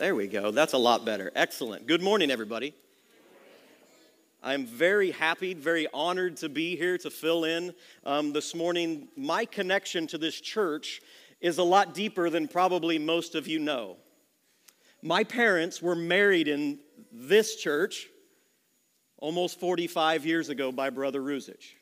There we go. That's a lot better. Excellent. Good morning, everybody. I'm very happy, very honored to be here to fill in um, this morning. My connection to this church is a lot deeper than probably most of you know. My parents were married in this church almost 45 years ago by Brother Ruzich.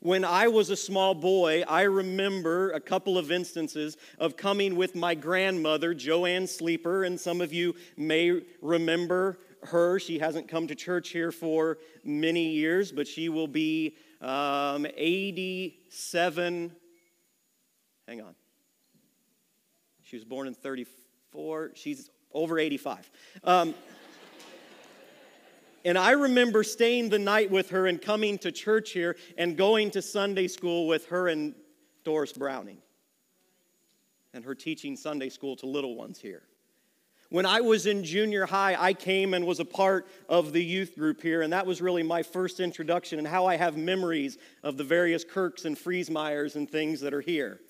When I was a small boy, I remember a couple of instances of coming with my grandmother, Joanne Sleeper, and some of you may remember her. She hasn't come to church here for many years, but she will be um, 87. Hang on. She was born in 34. She's over 85. Um, and I remember staying the night with her and coming to church here and going to Sunday school with her and Doris Browning and her teaching Sunday school to little ones here. When I was in junior high, I came and was a part of the youth group here, and that was really my first introduction and how I have memories of the various Kirks and Friesmeyers and things that are here.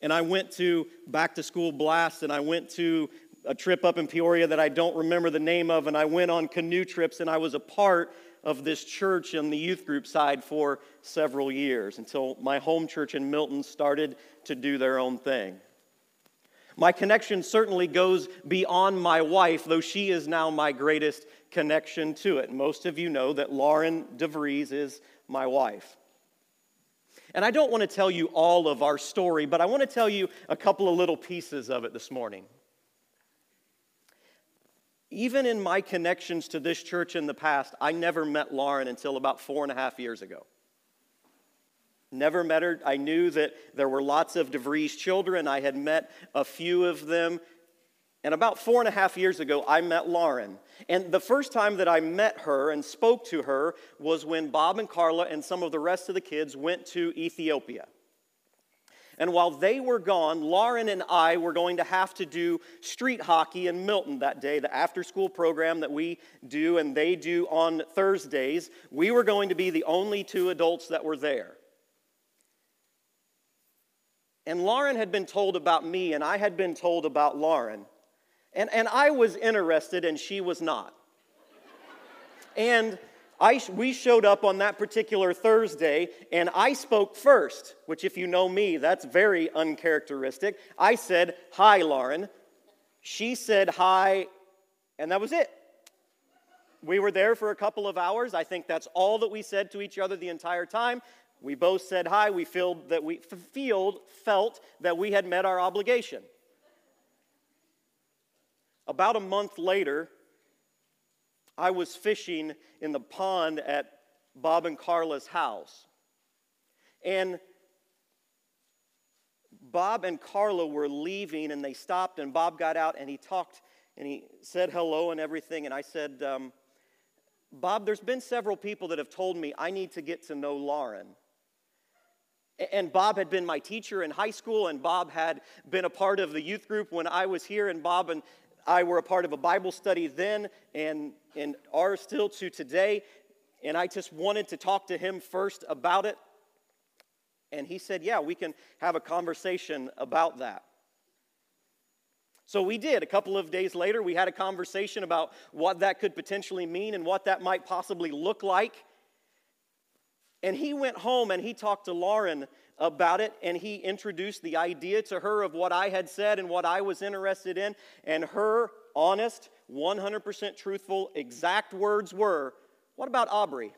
And I went to back to school blast, and I went to a trip up in Peoria that I don't remember the name of, and I went on canoe trips, and I was a part of this church on the youth group side for several years until my home church in Milton started to do their own thing. My connection certainly goes beyond my wife, though she is now my greatest connection to it. Most of you know that Lauren DeVries is my wife. And I don't want to tell you all of our story, but I want to tell you a couple of little pieces of it this morning. Even in my connections to this church in the past, I never met Lauren until about four and a half years ago. Never met her. I knew that there were lots of DeVries children. I had met a few of them. And about four and a half years ago, I met Lauren. And the first time that I met her and spoke to her was when Bob and Carla and some of the rest of the kids went to Ethiopia. And while they were gone, Lauren and I were going to have to do street hockey in Milton that day, the after school program that we do and they do on Thursdays. We were going to be the only two adults that were there. And Lauren had been told about me, and I had been told about Lauren. And, and I was interested, and she was not. and I, we showed up on that particular Thursday, and I spoke first, which, if you know me, that's very uncharacteristic. I said, Hi, Lauren. She said, Hi, and that was it. We were there for a couple of hours. I think that's all that we said to each other the entire time. We both said hi. We felt that we feel, felt that we had met our obligation. About a month later, I was fishing in the pond at Bob and Carla's house. And Bob and Carla were leaving, and they stopped, and Bob got out and he talked and he said hello and everything. And I said, um, Bob, there's been several people that have told me I need to get to know Lauren. And Bob had been my teacher in high school, and Bob had been a part of the youth group when I was here, and Bob and I were a part of a Bible study then and, and are still to today. And I just wanted to talk to him first about it. And he said, Yeah, we can have a conversation about that. So we did. A couple of days later, we had a conversation about what that could potentially mean and what that might possibly look like. And he went home and he talked to Lauren about it and he introduced the idea to her of what I had said and what I was interested in. And her honest, 100% truthful, exact words were, What about Aubrey?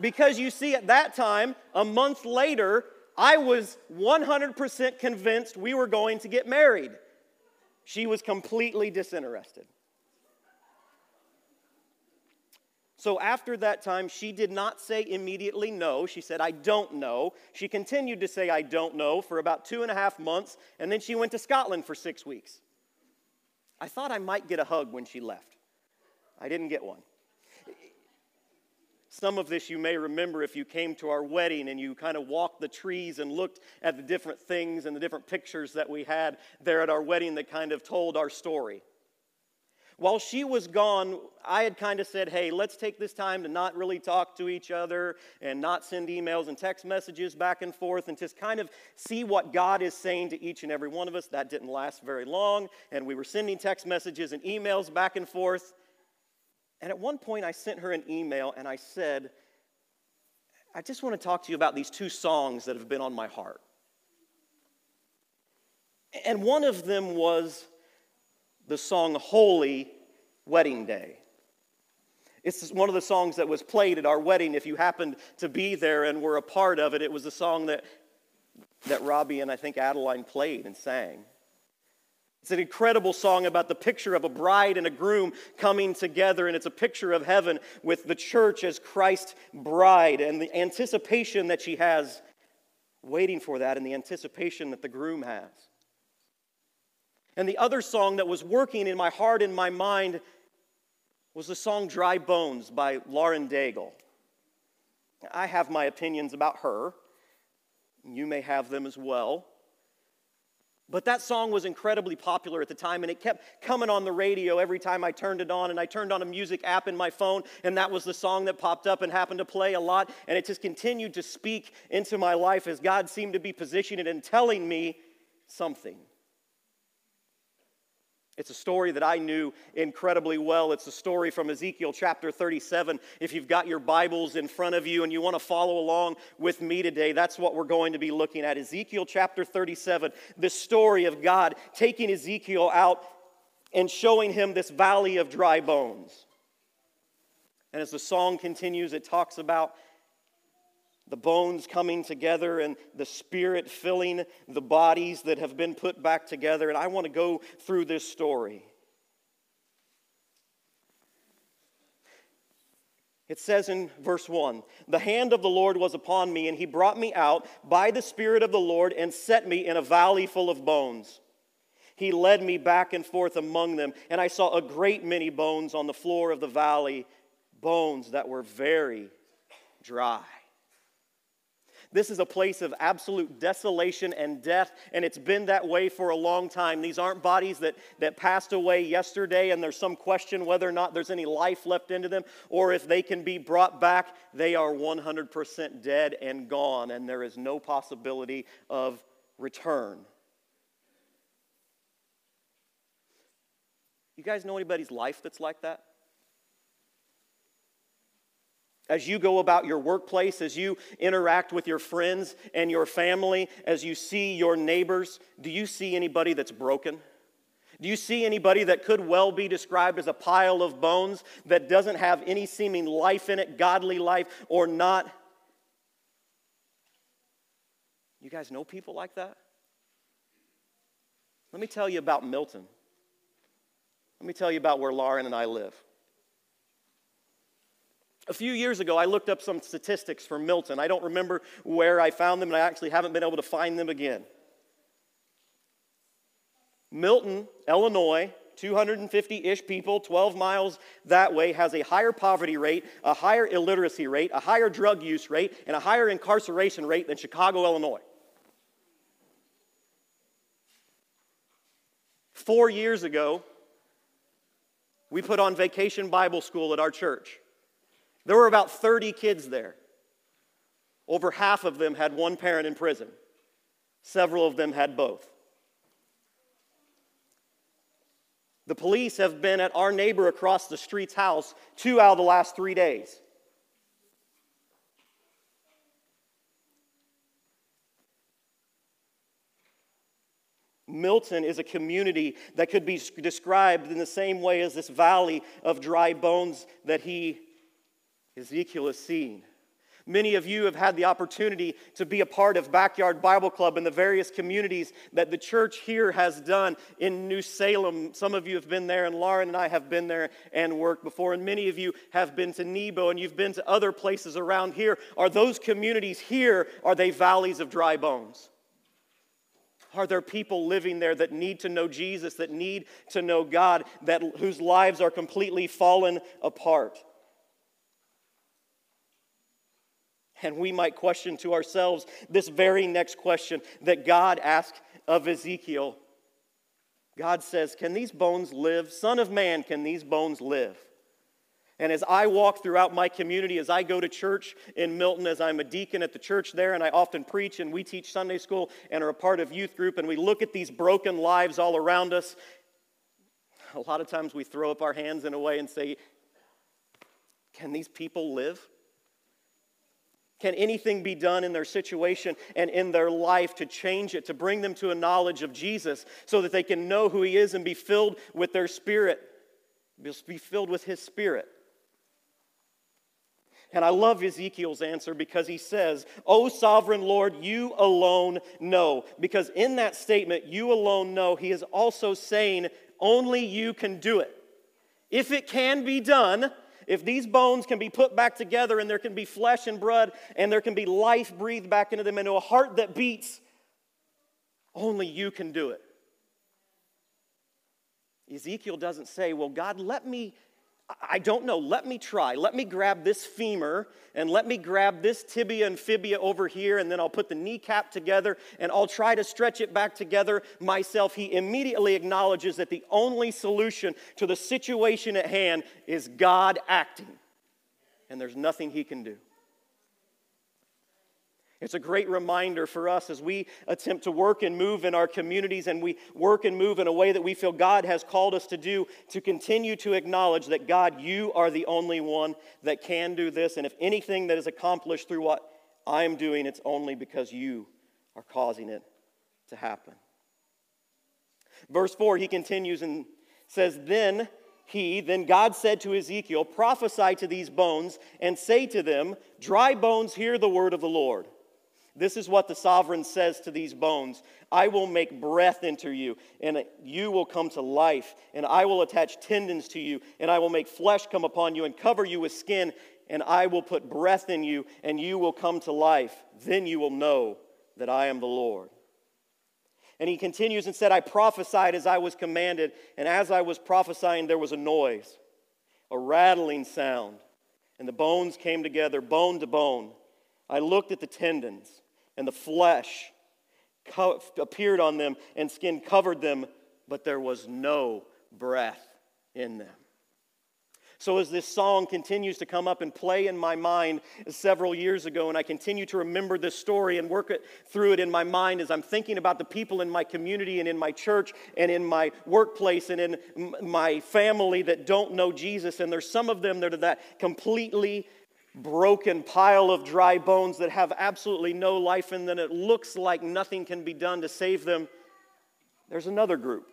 because you see, at that time, a month later, I was 100% convinced we were going to get married. She was completely disinterested. So after that time, she did not say immediately no. She said, I don't know. She continued to say, I don't know for about two and a half months, and then she went to Scotland for six weeks. I thought I might get a hug when she left. I didn't get one. Some of this you may remember if you came to our wedding and you kind of walked the trees and looked at the different things and the different pictures that we had there at our wedding that kind of told our story. While she was gone, I had kind of said, hey, let's take this time to not really talk to each other and not send emails and text messages back and forth and just kind of see what God is saying to each and every one of us. That didn't last very long, and we were sending text messages and emails back and forth. And at one point, I sent her an email and I said, I just want to talk to you about these two songs that have been on my heart. And one of them was the song Holy Wedding Day. It's one of the songs that was played at our wedding. If you happened to be there and were a part of it, it was the song that, that Robbie and I think Adeline played and sang. It's an incredible song about the picture of a bride and a groom coming together, and it's a picture of heaven with the church as Christ's bride and the anticipation that she has waiting for that and the anticipation that the groom has. And the other song that was working in my heart and my mind was the song Dry Bones by Lauren Daigle. I have my opinions about her. You may have them as well. But that song was incredibly popular at the time, and it kept coming on the radio every time I turned it on. And I turned on a music app in my phone, and that was the song that popped up and happened to play a lot. And it just continued to speak into my life as God seemed to be positioning it and telling me something. It's a story that I knew incredibly well. It's a story from Ezekiel chapter 37. If you've got your Bibles in front of you and you want to follow along with me today, that's what we're going to be looking at. Ezekiel chapter 37, the story of God taking Ezekiel out and showing him this valley of dry bones. And as the song continues, it talks about the bones coming together and the spirit filling the bodies that have been put back together. And I want to go through this story. It says in verse 1 The hand of the Lord was upon me, and he brought me out by the Spirit of the Lord and set me in a valley full of bones. He led me back and forth among them, and I saw a great many bones on the floor of the valley, bones that were very dry. This is a place of absolute desolation and death, and it's been that way for a long time. These aren't bodies that, that passed away yesterday, and there's some question whether or not there's any life left into them, or if they can be brought back. They are 100% dead and gone, and there is no possibility of return. You guys know anybody's life that's like that? As you go about your workplace, as you interact with your friends and your family, as you see your neighbors, do you see anybody that's broken? Do you see anybody that could well be described as a pile of bones that doesn't have any seeming life in it, godly life or not? You guys know people like that? Let me tell you about Milton. Let me tell you about where Lauren and I live. A few years ago, I looked up some statistics for Milton. I don't remember where I found them, and I actually haven't been able to find them again. Milton, Illinois, 250 ish people, 12 miles that way, has a higher poverty rate, a higher illiteracy rate, a higher drug use rate, and a higher incarceration rate than Chicago, Illinois. Four years ago, we put on vacation Bible school at our church. There were about 30 kids there. Over half of them had one parent in prison, several of them had both. The police have been at our neighbor across the street's house two out of the last three days. Milton is a community that could be described in the same way as this valley of dry bones that he Ezekiel is seen. Many of you have had the opportunity to be a part of Backyard Bible Club and the various communities that the church here has done in New Salem. Some of you have been there, and Lauren and I have been there and worked before. And many of you have been to Nebo and you've been to other places around here. Are those communities here, are they valleys of dry bones? Are there people living there that need to know Jesus, that need to know God, that, whose lives are completely fallen apart? And we might question to ourselves this very next question that God asked of Ezekiel God says, Can these bones live? Son of man, can these bones live? And as I walk throughout my community, as I go to church in Milton, as I'm a deacon at the church there, and I often preach, and we teach Sunday school and are a part of youth group, and we look at these broken lives all around us, a lot of times we throw up our hands in a way and say, Can these people live? Can anything be done in their situation and in their life to change it, to bring them to a knowledge of Jesus so that they can know who He is and be filled with their spirit, be filled with His spirit? And I love Ezekiel's answer because he says, O sovereign Lord, you alone know. Because in that statement, you alone know, he is also saying, only you can do it. If it can be done, if these bones can be put back together and there can be flesh and blood and there can be life breathed back into them into a heart that beats, only you can do it. Ezekiel doesn't say, Well, God, let me I don't know. Let me try. Let me grab this femur and let me grab this tibia and fibia over here, and then I'll put the kneecap together and I'll try to stretch it back together myself. He immediately acknowledges that the only solution to the situation at hand is God acting, and there's nothing he can do. It's a great reminder for us as we attempt to work and move in our communities and we work and move in a way that we feel God has called us to do to continue to acknowledge that God, you are the only one that can do this. And if anything that is accomplished through what I'm doing, it's only because you are causing it to happen. Verse 4, he continues and says, Then he, then God said to Ezekiel, Prophesy to these bones and say to them, Dry bones, hear the word of the Lord. This is what the sovereign says to these bones I will make breath into you, and you will come to life, and I will attach tendons to you, and I will make flesh come upon you, and cover you with skin, and I will put breath in you, and you will come to life. Then you will know that I am the Lord. And he continues and said, I prophesied as I was commanded, and as I was prophesying, there was a noise, a rattling sound, and the bones came together, bone to bone. I looked at the tendons and the flesh co- appeared on them, and skin covered them, but there was no breath in them. So, as this song continues to come up and play in my mind several years ago, and I continue to remember this story and work it through it in my mind as I'm thinking about the people in my community and in my church and in my workplace and in my family that don't know Jesus, and there's some of them that are that completely broken pile of dry bones that have absolutely no life in them. It looks like nothing can be done to save them. There's another group.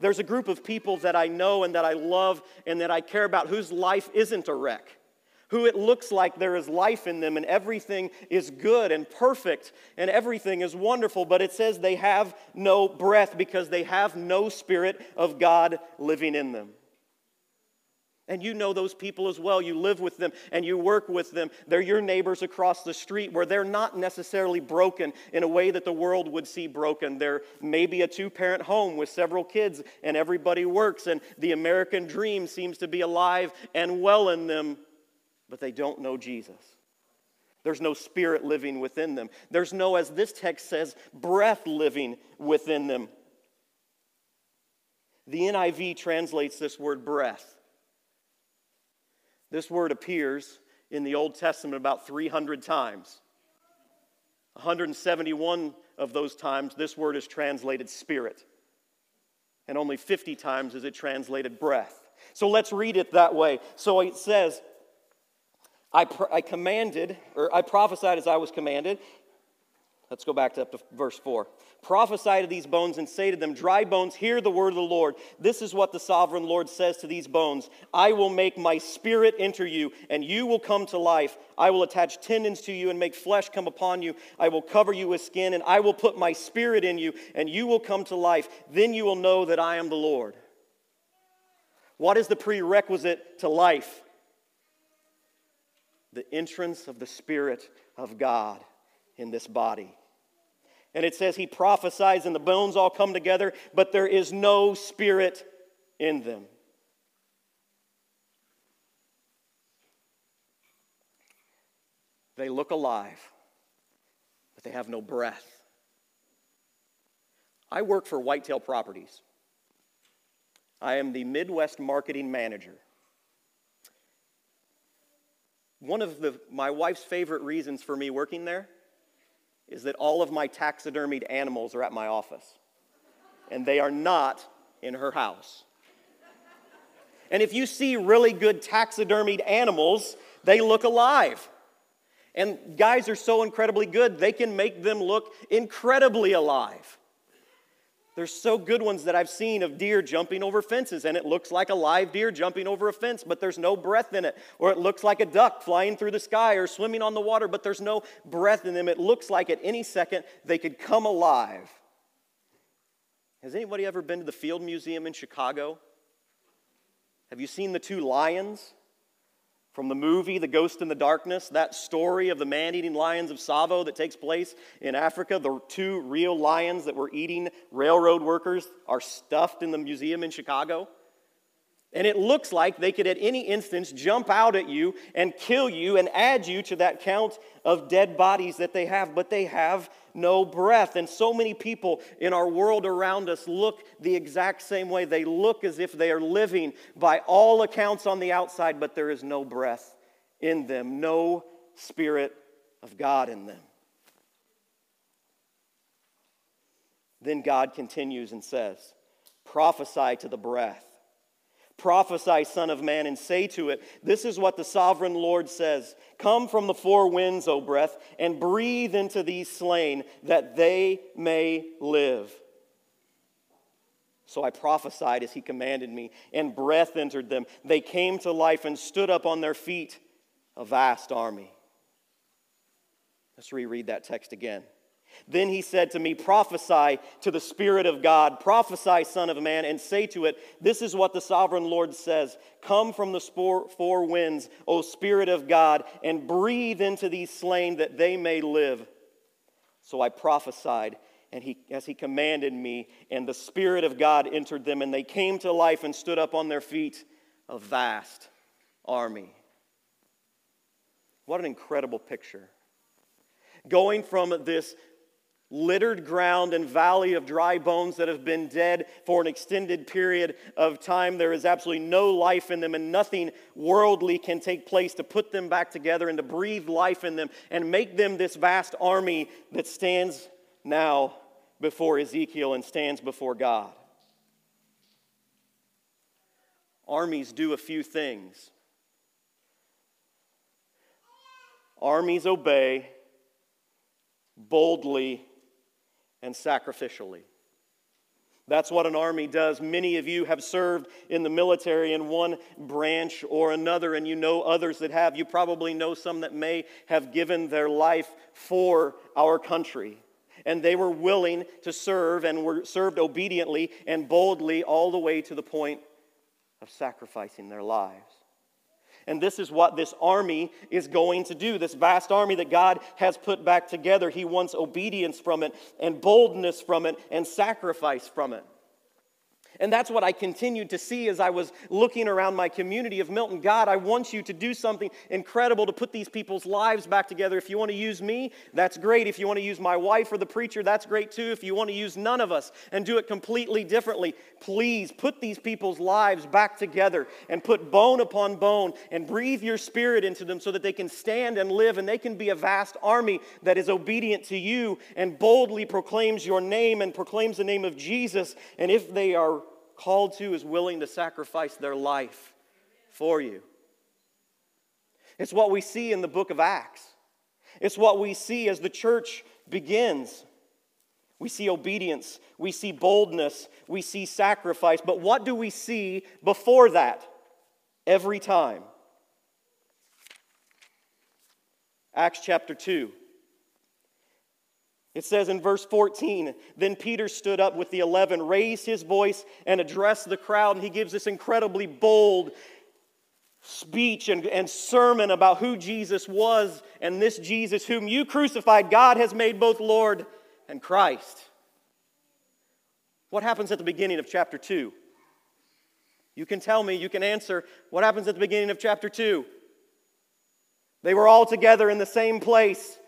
There's a group of people that I know and that I love and that I care about whose life isn't a wreck, who it looks like there is life in them and everything is good and perfect and everything is wonderful, but it says they have no breath because they have no spirit of God living in them. And you know those people as well. You live with them and you work with them. They're your neighbors across the street where they're not necessarily broken in a way that the world would see broken. They're maybe a two parent home with several kids and everybody works and the American dream seems to be alive and well in them, but they don't know Jesus. There's no spirit living within them. There's no, as this text says, breath living within them. The NIV translates this word breath this word appears in the Old Testament about 300 times. 171 of those times, this word is translated spirit. And only 50 times is it translated breath. So let's read it that way. So it says, I, I commanded, or I prophesied as I was commanded. Let's go back to up to verse 4. Prophesy to these bones and say to them, Dry bones, hear the word of the Lord. This is what the sovereign Lord says to these bones I will make my spirit enter you, and you will come to life. I will attach tendons to you and make flesh come upon you. I will cover you with skin, and I will put my spirit in you, and you will come to life. Then you will know that I am the Lord. What is the prerequisite to life? The entrance of the Spirit of God in this body. And it says he prophesies and the bones all come together, but there is no spirit in them. They look alive, but they have no breath. I work for Whitetail Properties. I am the Midwest marketing manager. One of the, my wife's favorite reasons for me working there is that all of my taxidermied animals are at my office, and they are not in her house. And if you see really good taxidermied animals, they look alive. And guys are so incredibly good, they can make them look incredibly alive. There's so good ones that I've seen of deer jumping over fences, and it looks like a live deer jumping over a fence, but there's no breath in it. Or it looks like a duck flying through the sky or swimming on the water, but there's no breath in them. It looks like at any second they could come alive. Has anybody ever been to the Field Museum in Chicago? Have you seen the two lions? From the movie The Ghost and the Darkness, that story of the man eating lions of Tsavo that takes place in Africa, the two real lions that were eating railroad workers are stuffed in the museum in Chicago. And it looks like they could at any instance jump out at you and kill you and add you to that count of dead bodies that they have, but they have no breath. And so many people in our world around us look the exact same way. They look as if they are living by all accounts on the outside, but there is no breath in them, no Spirit of God in them. Then God continues and says, Prophesy to the breath Prophesy, Son of Man, and say to it, This is what the sovereign Lord says Come from the four winds, O breath, and breathe into these slain, that they may live. So I prophesied as he commanded me, and breath entered them. They came to life and stood up on their feet, a vast army. Let's reread that text again. Then he said to me, Prophesy to the Spirit of God, prophesy, Son of Man, and say to it, This is what the sovereign Lord says Come from the four winds, O Spirit of God, and breathe into these slain that they may live. So I prophesied. And he, as he commanded me, and the Spirit of God entered them, and they came to life and stood up on their feet, a vast army. What an incredible picture going from this littered ground and valley of dry bones that have been dead for an extended period of time. There is absolutely no life in them, and nothing worldly can take place to put them back together and to breathe life in them and make them this vast army that stands now before Ezekiel and stands before God. Armies do a few things. Armies obey boldly and sacrificially. That's what an army does. Many of you have served in the military in one branch or another, and you know others that have. You probably know some that may have given their life for our country. And they were willing to serve and were served obediently and boldly all the way to the point of sacrificing their lives. And this is what this army is going to do. This vast army that God has put back together. He wants obedience from it, and boldness from it, and sacrifice from it. And that's what I continued to see as I was looking around my community of Milton. God, I want you to do something incredible to put these people's lives back together. If you want to use me, that's great. If you want to use my wife or the preacher, that's great too. If you want to use none of us and do it completely differently, please put these people's lives back together and put bone upon bone and breathe your spirit into them so that they can stand and live and they can be a vast army that is obedient to you and boldly proclaims your name and proclaims the name of Jesus. And if they are called to is willing to sacrifice their life for you. It's what we see in the book of Acts. It's what we see as the church begins. We see obedience, we see boldness, we see sacrifice. But what do we see before that every time? Acts chapter 2. It says in verse 14, then Peter stood up with the eleven, raised his voice, and addressed the crowd. And he gives this incredibly bold speech and, and sermon about who Jesus was and this Jesus whom you crucified, God has made both Lord and Christ. What happens at the beginning of chapter 2? You can tell me, you can answer. What happens at the beginning of chapter 2? They were all together in the same place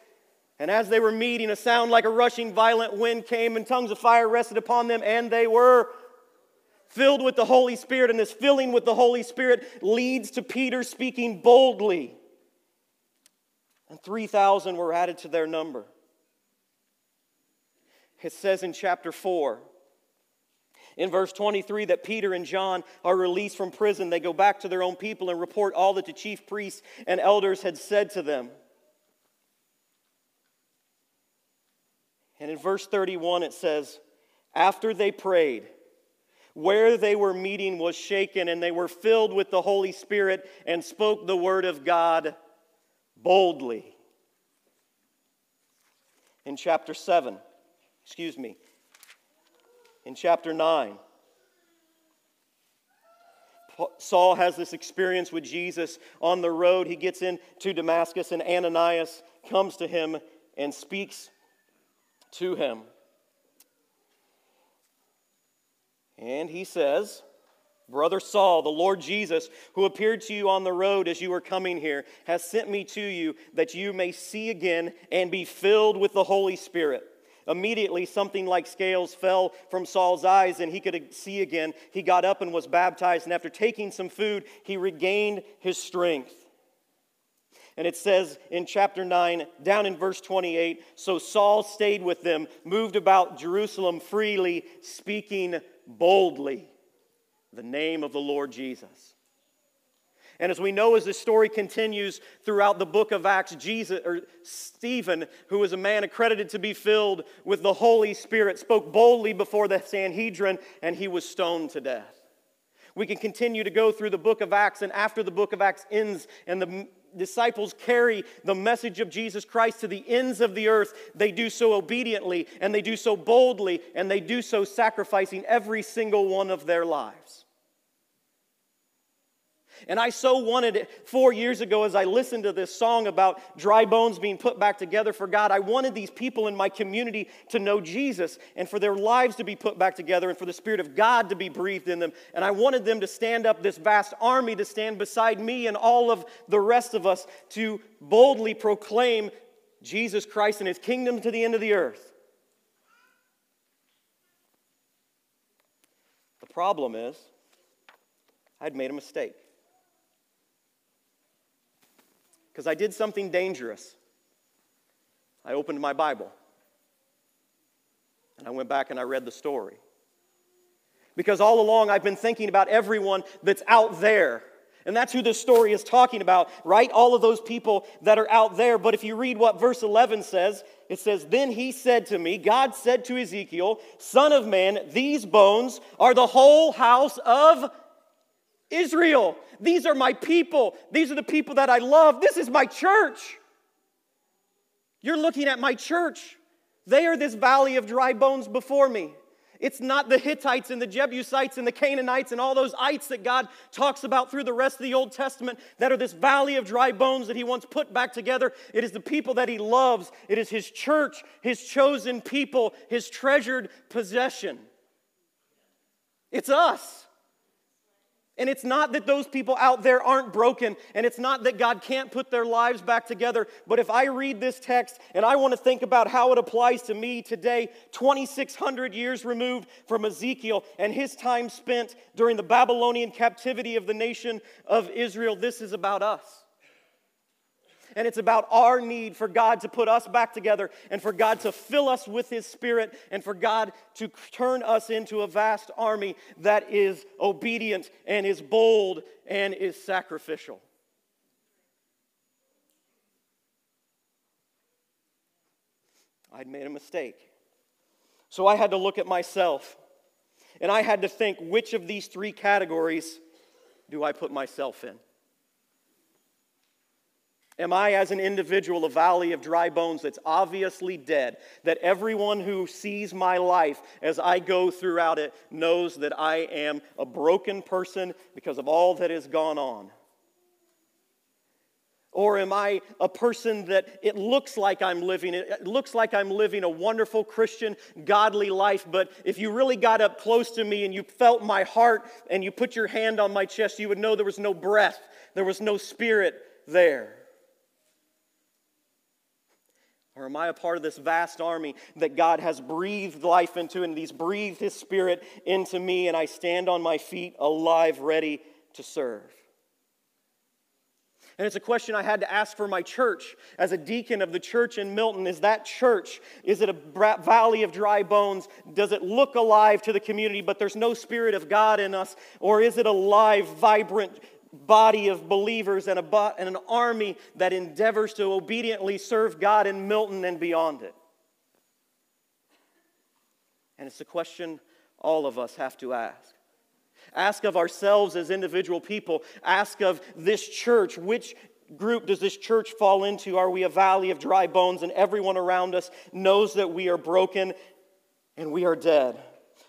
And as they were meeting, a sound like a rushing violent wind came, and tongues of fire rested upon them, and they were filled with the Holy Spirit. And this filling with the Holy Spirit leads to Peter speaking boldly. And 3,000 were added to their number. It says in chapter 4, in verse 23, that Peter and John are released from prison. They go back to their own people and report all that the chief priests and elders had said to them. And in verse 31, it says, After they prayed, where they were meeting was shaken, and they were filled with the Holy Spirit and spoke the word of God boldly. In chapter 7, excuse me, in chapter 9, Saul has this experience with Jesus on the road. He gets into Damascus, and Ananias comes to him and speaks to him. And he says, Brother Saul, the Lord Jesus, who appeared to you on the road as you were coming here, has sent me to you that you may see again and be filled with the Holy Spirit. Immediately, something like scales fell from Saul's eyes, and he could see again. He got up and was baptized, and after taking some food, he regained his strength. And it says in chapter 9, down in verse 28 So Saul stayed with them, moved about Jerusalem freely, speaking boldly the name of the Lord Jesus. And as we know, as this story continues throughout the book of Acts, Jesus or Stephen, who was a man accredited to be filled with the Holy Spirit, spoke boldly before the Sanhedrin, and he was stoned to death. We can continue to go through the book of Acts, and after the book of Acts ends, and the disciples carry the message of Jesus Christ to the ends of the earth, they do so obediently, and they do so boldly, and they do so sacrificing every single one of their lives. And I so wanted it four years ago as I listened to this song about dry bones being put back together for God. I wanted these people in my community to know Jesus and for their lives to be put back together and for the Spirit of God to be breathed in them. And I wanted them to stand up, this vast army to stand beside me and all of the rest of us to boldly proclaim Jesus Christ and his kingdom to the end of the earth. The problem is, I'd made a mistake. Because I did something dangerous. I opened my Bible and I went back and I read the story. Because all along I've been thinking about everyone that's out there. And that's who this story is talking about, right? All of those people that are out there. But if you read what verse 11 says, it says, Then he said to me, God said to Ezekiel, Son of man, these bones are the whole house of Israel. These are my people. These are the people that I love. This is my church. You're looking at my church. They are this valley of dry bones before me. It's not the Hittites and the Jebusites and the Canaanites and all those ites that God talks about through the rest of the Old Testament that are this valley of dry bones that He wants put back together. It is the people that He loves. It is His church, His chosen people, His treasured possession. It's us. And it's not that those people out there aren't broken, and it's not that God can't put their lives back together. But if I read this text and I want to think about how it applies to me today, 2,600 years removed from Ezekiel and his time spent during the Babylonian captivity of the nation of Israel, this is about us and it's about our need for God to put us back together and for God to fill us with His Spirit and for God to turn us into a vast army that is obedient and is bold and is sacrificial. I'd made a mistake. So I had to look at myself and I had to think which of these three categories do I put myself in? Am I, as an individual, a valley of dry bones that's obviously dead? That everyone who sees my life as I go throughout it knows that I am a broken person because of all that has gone on? Or am I a person that it looks like I'm living, it looks like I'm living a wonderful Christian, godly life, but if you really got up close to me and you felt my heart and you put your hand on my chest, you would know there was no breath, there was no spirit there. Or am I a part of this vast army that God has breathed life into and He's breathed His Spirit into me and I stand on my feet alive, ready to serve? And it's a question I had to ask for my church as a deacon of the church in Milton. Is that church, is it a valley of dry bones? Does it look alive to the community, but there's no Spirit of God in us? Or is it a live, vibrant body of believers and, a, and an army that endeavors to obediently serve God in Milton and beyond it? And it's a question all of us have to ask. Ask of ourselves as individual people. Ask of this church. Which group does this church fall into? Are we a valley of dry bones and everyone around us knows that we are broken and we are dead?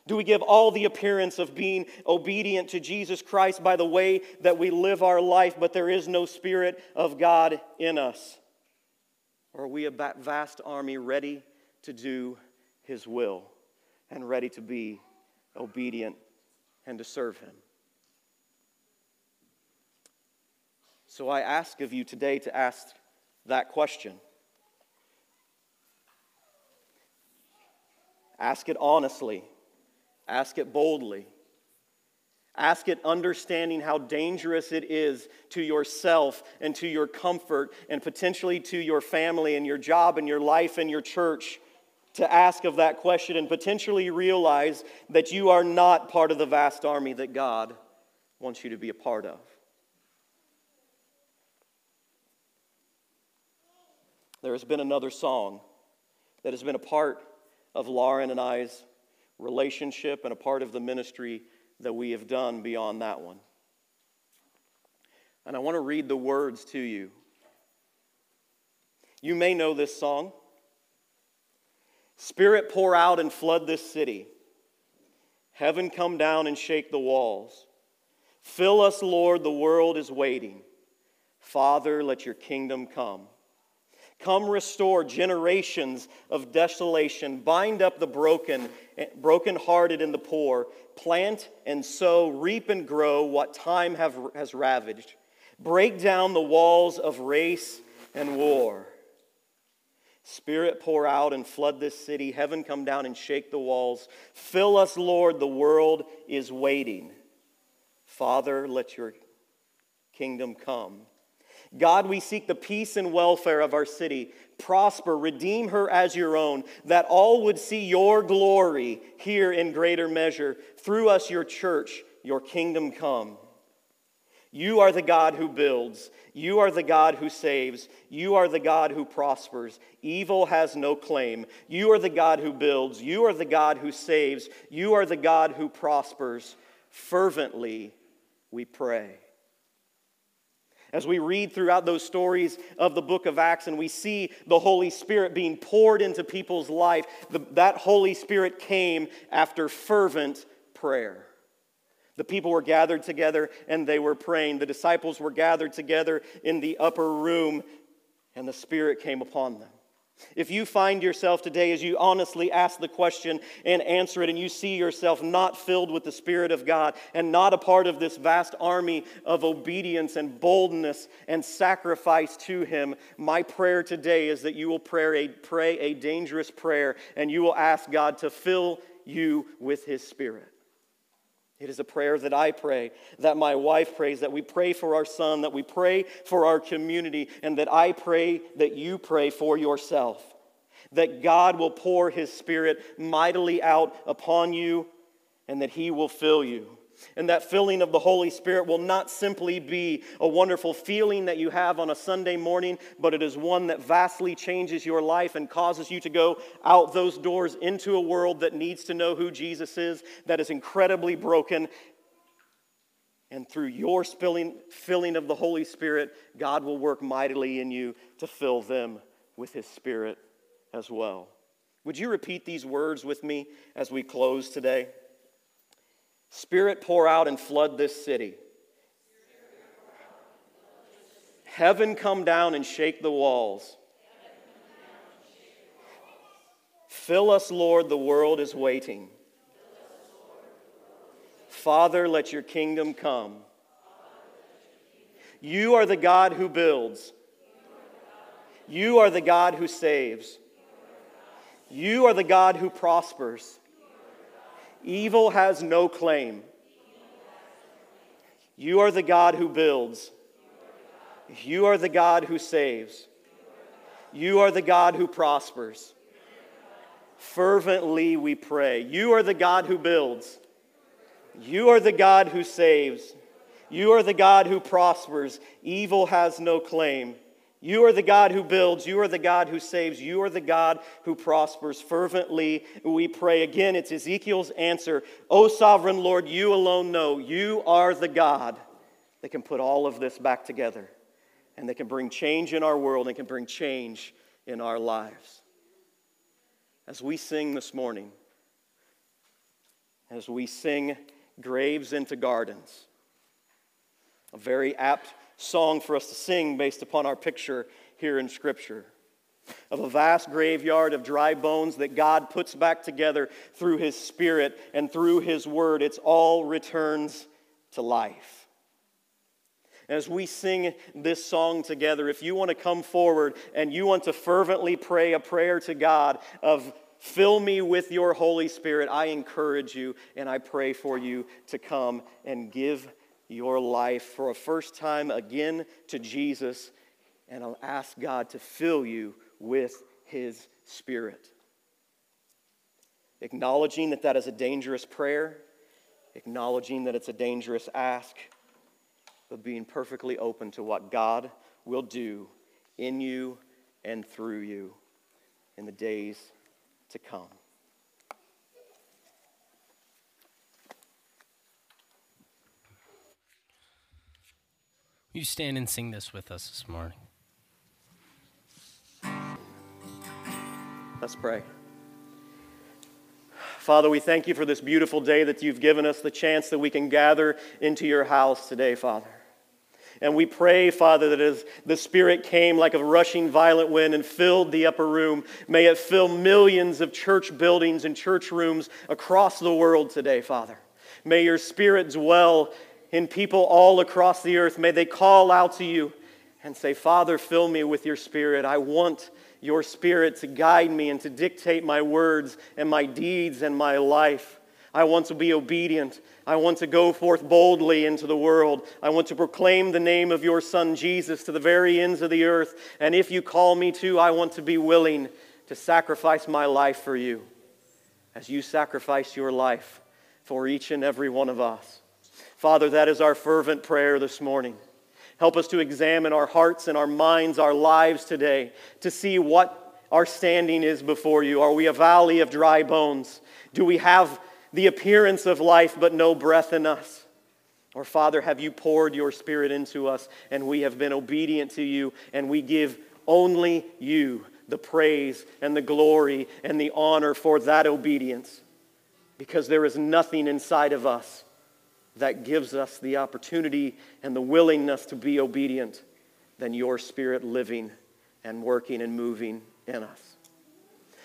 Do we give all the appearance of being obedient to Jesus Christ by the way that we live our life, but there is no Spirit of God in us? Or are we a vast army ready to do His will and ready to be obedient and to serve Him. So I ask of you today to ask that question. Ask it honestly, ask it boldly. Ask it understanding how dangerous it is to yourself and to your comfort and potentially to your family and your job and your life and your church to ask of that question and potentially realize that you are not part of the vast army that God wants you to be a part of. There has been another song that has been a part of Lauren and I's relationship and a part of the ministry that we have done beyond that one. And I want to read the words to you. You may know this song. Spirit, pour out and flood this city. Heaven, come down and shake the walls. Fill us, Lord, the world is waiting. Father, let your kingdom come. Come restore generations of desolation. Bind up the broken, brokenhearted and the poor. Plant and sow, reap and grow what time have, has ravaged. Break down the walls of race and war. Spirit, pour out and flood this city. Heaven, come down and shake the walls. Fill us, Lord. The world is waiting. Father, let your kingdom come. God, we seek the peace and welfare of our city. Prosper, redeem her as your own, that all would see your glory here in greater measure. Through us, your church, your kingdom come. You are the God who builds. You are the God who saves. You are the God who prospers. Evil has no claim. You are the God who builds. You are the God who saves. You are the God who prospers. Fervently we pray. As we read throughout those stories of the book of Acts and we see the Holy Spirit being poured into people's life, the, that Holy Spirit came after fervent prayer. The people were gathered together and they were praying. The disciples were gathered together in the upper room and the Spirit came upon them. If you find yourself today, as you honestly ask the question and answer it, and you see yourself not filled with the Spirit of God and not a part of this vast army of obedience and boldness and sacrifice to Him, my prayer today is that you will pray a, pray a dangerous prayer and you will ask God to fill you with His Spirit. It is a prayer that I pray, that my wife prays, that we pray for our son, that we pray for our community, and that I pray that you pray for yourself. That God will pour his spirit mightily out upon you and that he will fill you. And that filling of the Holy Spirit will not simply be a wonderful feeling that you have on a Sunday morning, but it is one that vastly changes your life and causes you to go out those doors into a world that needs to know who Jesus is, that is incredibly broken. And through your spilling, filling of the Holy Spirit, God will work mightily in you to fill them with His Spirit as well. Would you repeat these words with me as we close today? Spirit, pour out and flood this city. Heaven, come down and shake the walls. Fill us, Lord, the world is waiting. Father, let your kingdom come. You are the God who builds. You are the God who saves. You are the God who prospers. Evil has no claim. You are the God who builds. You are the God who saves. You are the God who prospers. Fervently we pray. You are the God who builds. You are the God who saves. You are the God who prospers. Evil has no claim. You are the God who builds. You are the God who saves. You are the God who prospers. Fervently we pray. Again, it's Ezekiel's answer. O sovereign Lord, you alone know. You are the God that can put all of this back together and that can bring change in our world and can bring change in our lives. As we sing this morning, as we sing Graves into Gardens, a very apt song for us to sing based upon our picture here in Scripture of a vast graveyard of dry bones that God puts back together through His Spirit and through His Word. It's all returns to life. As we sing this song together, if you want to come forward and you want to fervently pray a prayer to God of fill me with your Holy Spirit, I encourage you and I pray for you to come and give your life for a first time again to Jesus, and I'll ask God to fill you with His Spirit. Acknowledging that that is a dangerous prayer, acknowledging that it's a dangerous ask, but being perfectly open to what God will do in you and through you in the days to come. You stand and sing this with us this morning. Let's pray. Father, we thank you for this beautiful day that you've given us, the chance that we can gather into your house today, Father. And we pray, Father, that as the Spirit came like a rushing violent wind and filled the upper room, may it fill millions of church buildings and church rooms across the world today, Father. May your Spirit dwell in people all across the earth. May they call out to you and say, Father, fill me with your spirit. I want your spirit to guide me and to dictate my words and my deeds and my life. I want to be obedient. I want to go forth boldly into the world. I want to proclaim the name of your Son Jesus to the very ends of the earth. And if you call me to, I want to be willing to sacrifice my life for you as you sacrifice your life for each and every one of us. Father, that is our fervent prayer this morning. Help us to examine our hearts and our minds, our lives today, to see what our standing is before you. Are we a valley of dry bones? Do we have the appearance of life but no breath in us? Or, Father, have you poured your Spirit into us and we have been obedient to you and we give only you the praise and the glory and the honor for that obedience? Because there is nothing inside of us that gives us the opportunity and the willingness to be obedient than your Spirit living and working and moving in us.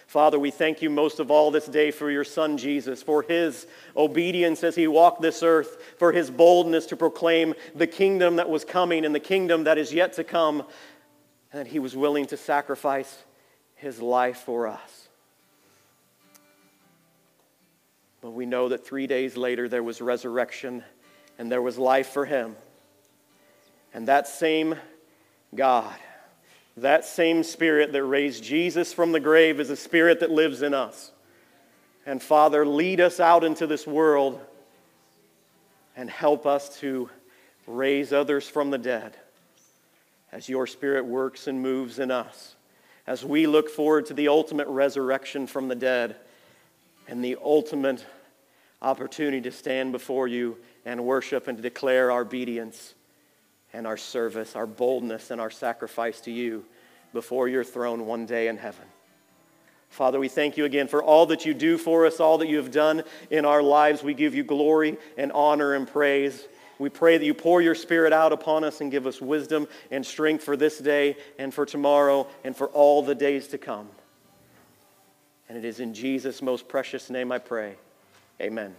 Father, we thank you most of all this day for your Son Jesus, for his obedience as he walked this earth, for his boldness to proclaim the kingdom that was coming and the kingdom that is yet to come, and that he was willing to sacrifice his life for us. But we know that three days later there was resurrection and there was life for him. And that same God, that same spirit that raised Jesus from the grave is a spirit that lives in us. And Father, lead us out into this world and help us to raise others from the dead as your spirit works and moves in us. As we look forward to the ultimate resurrection from the dead and the ultimate opportunity to stand before you and worship and to declare our obedience and our service, our boldness and our sacrifice to you before your throne one day in heaven. Father, we thank you again for all that you do for us, all that you have done in our lives. We give you glory and honor and praise. We pray that you pour your Spirit out upon us and give us wisdom and strength for this day and for tomorrow and for all the days to come. And it is in Jesus' most precious name I pray. Amen.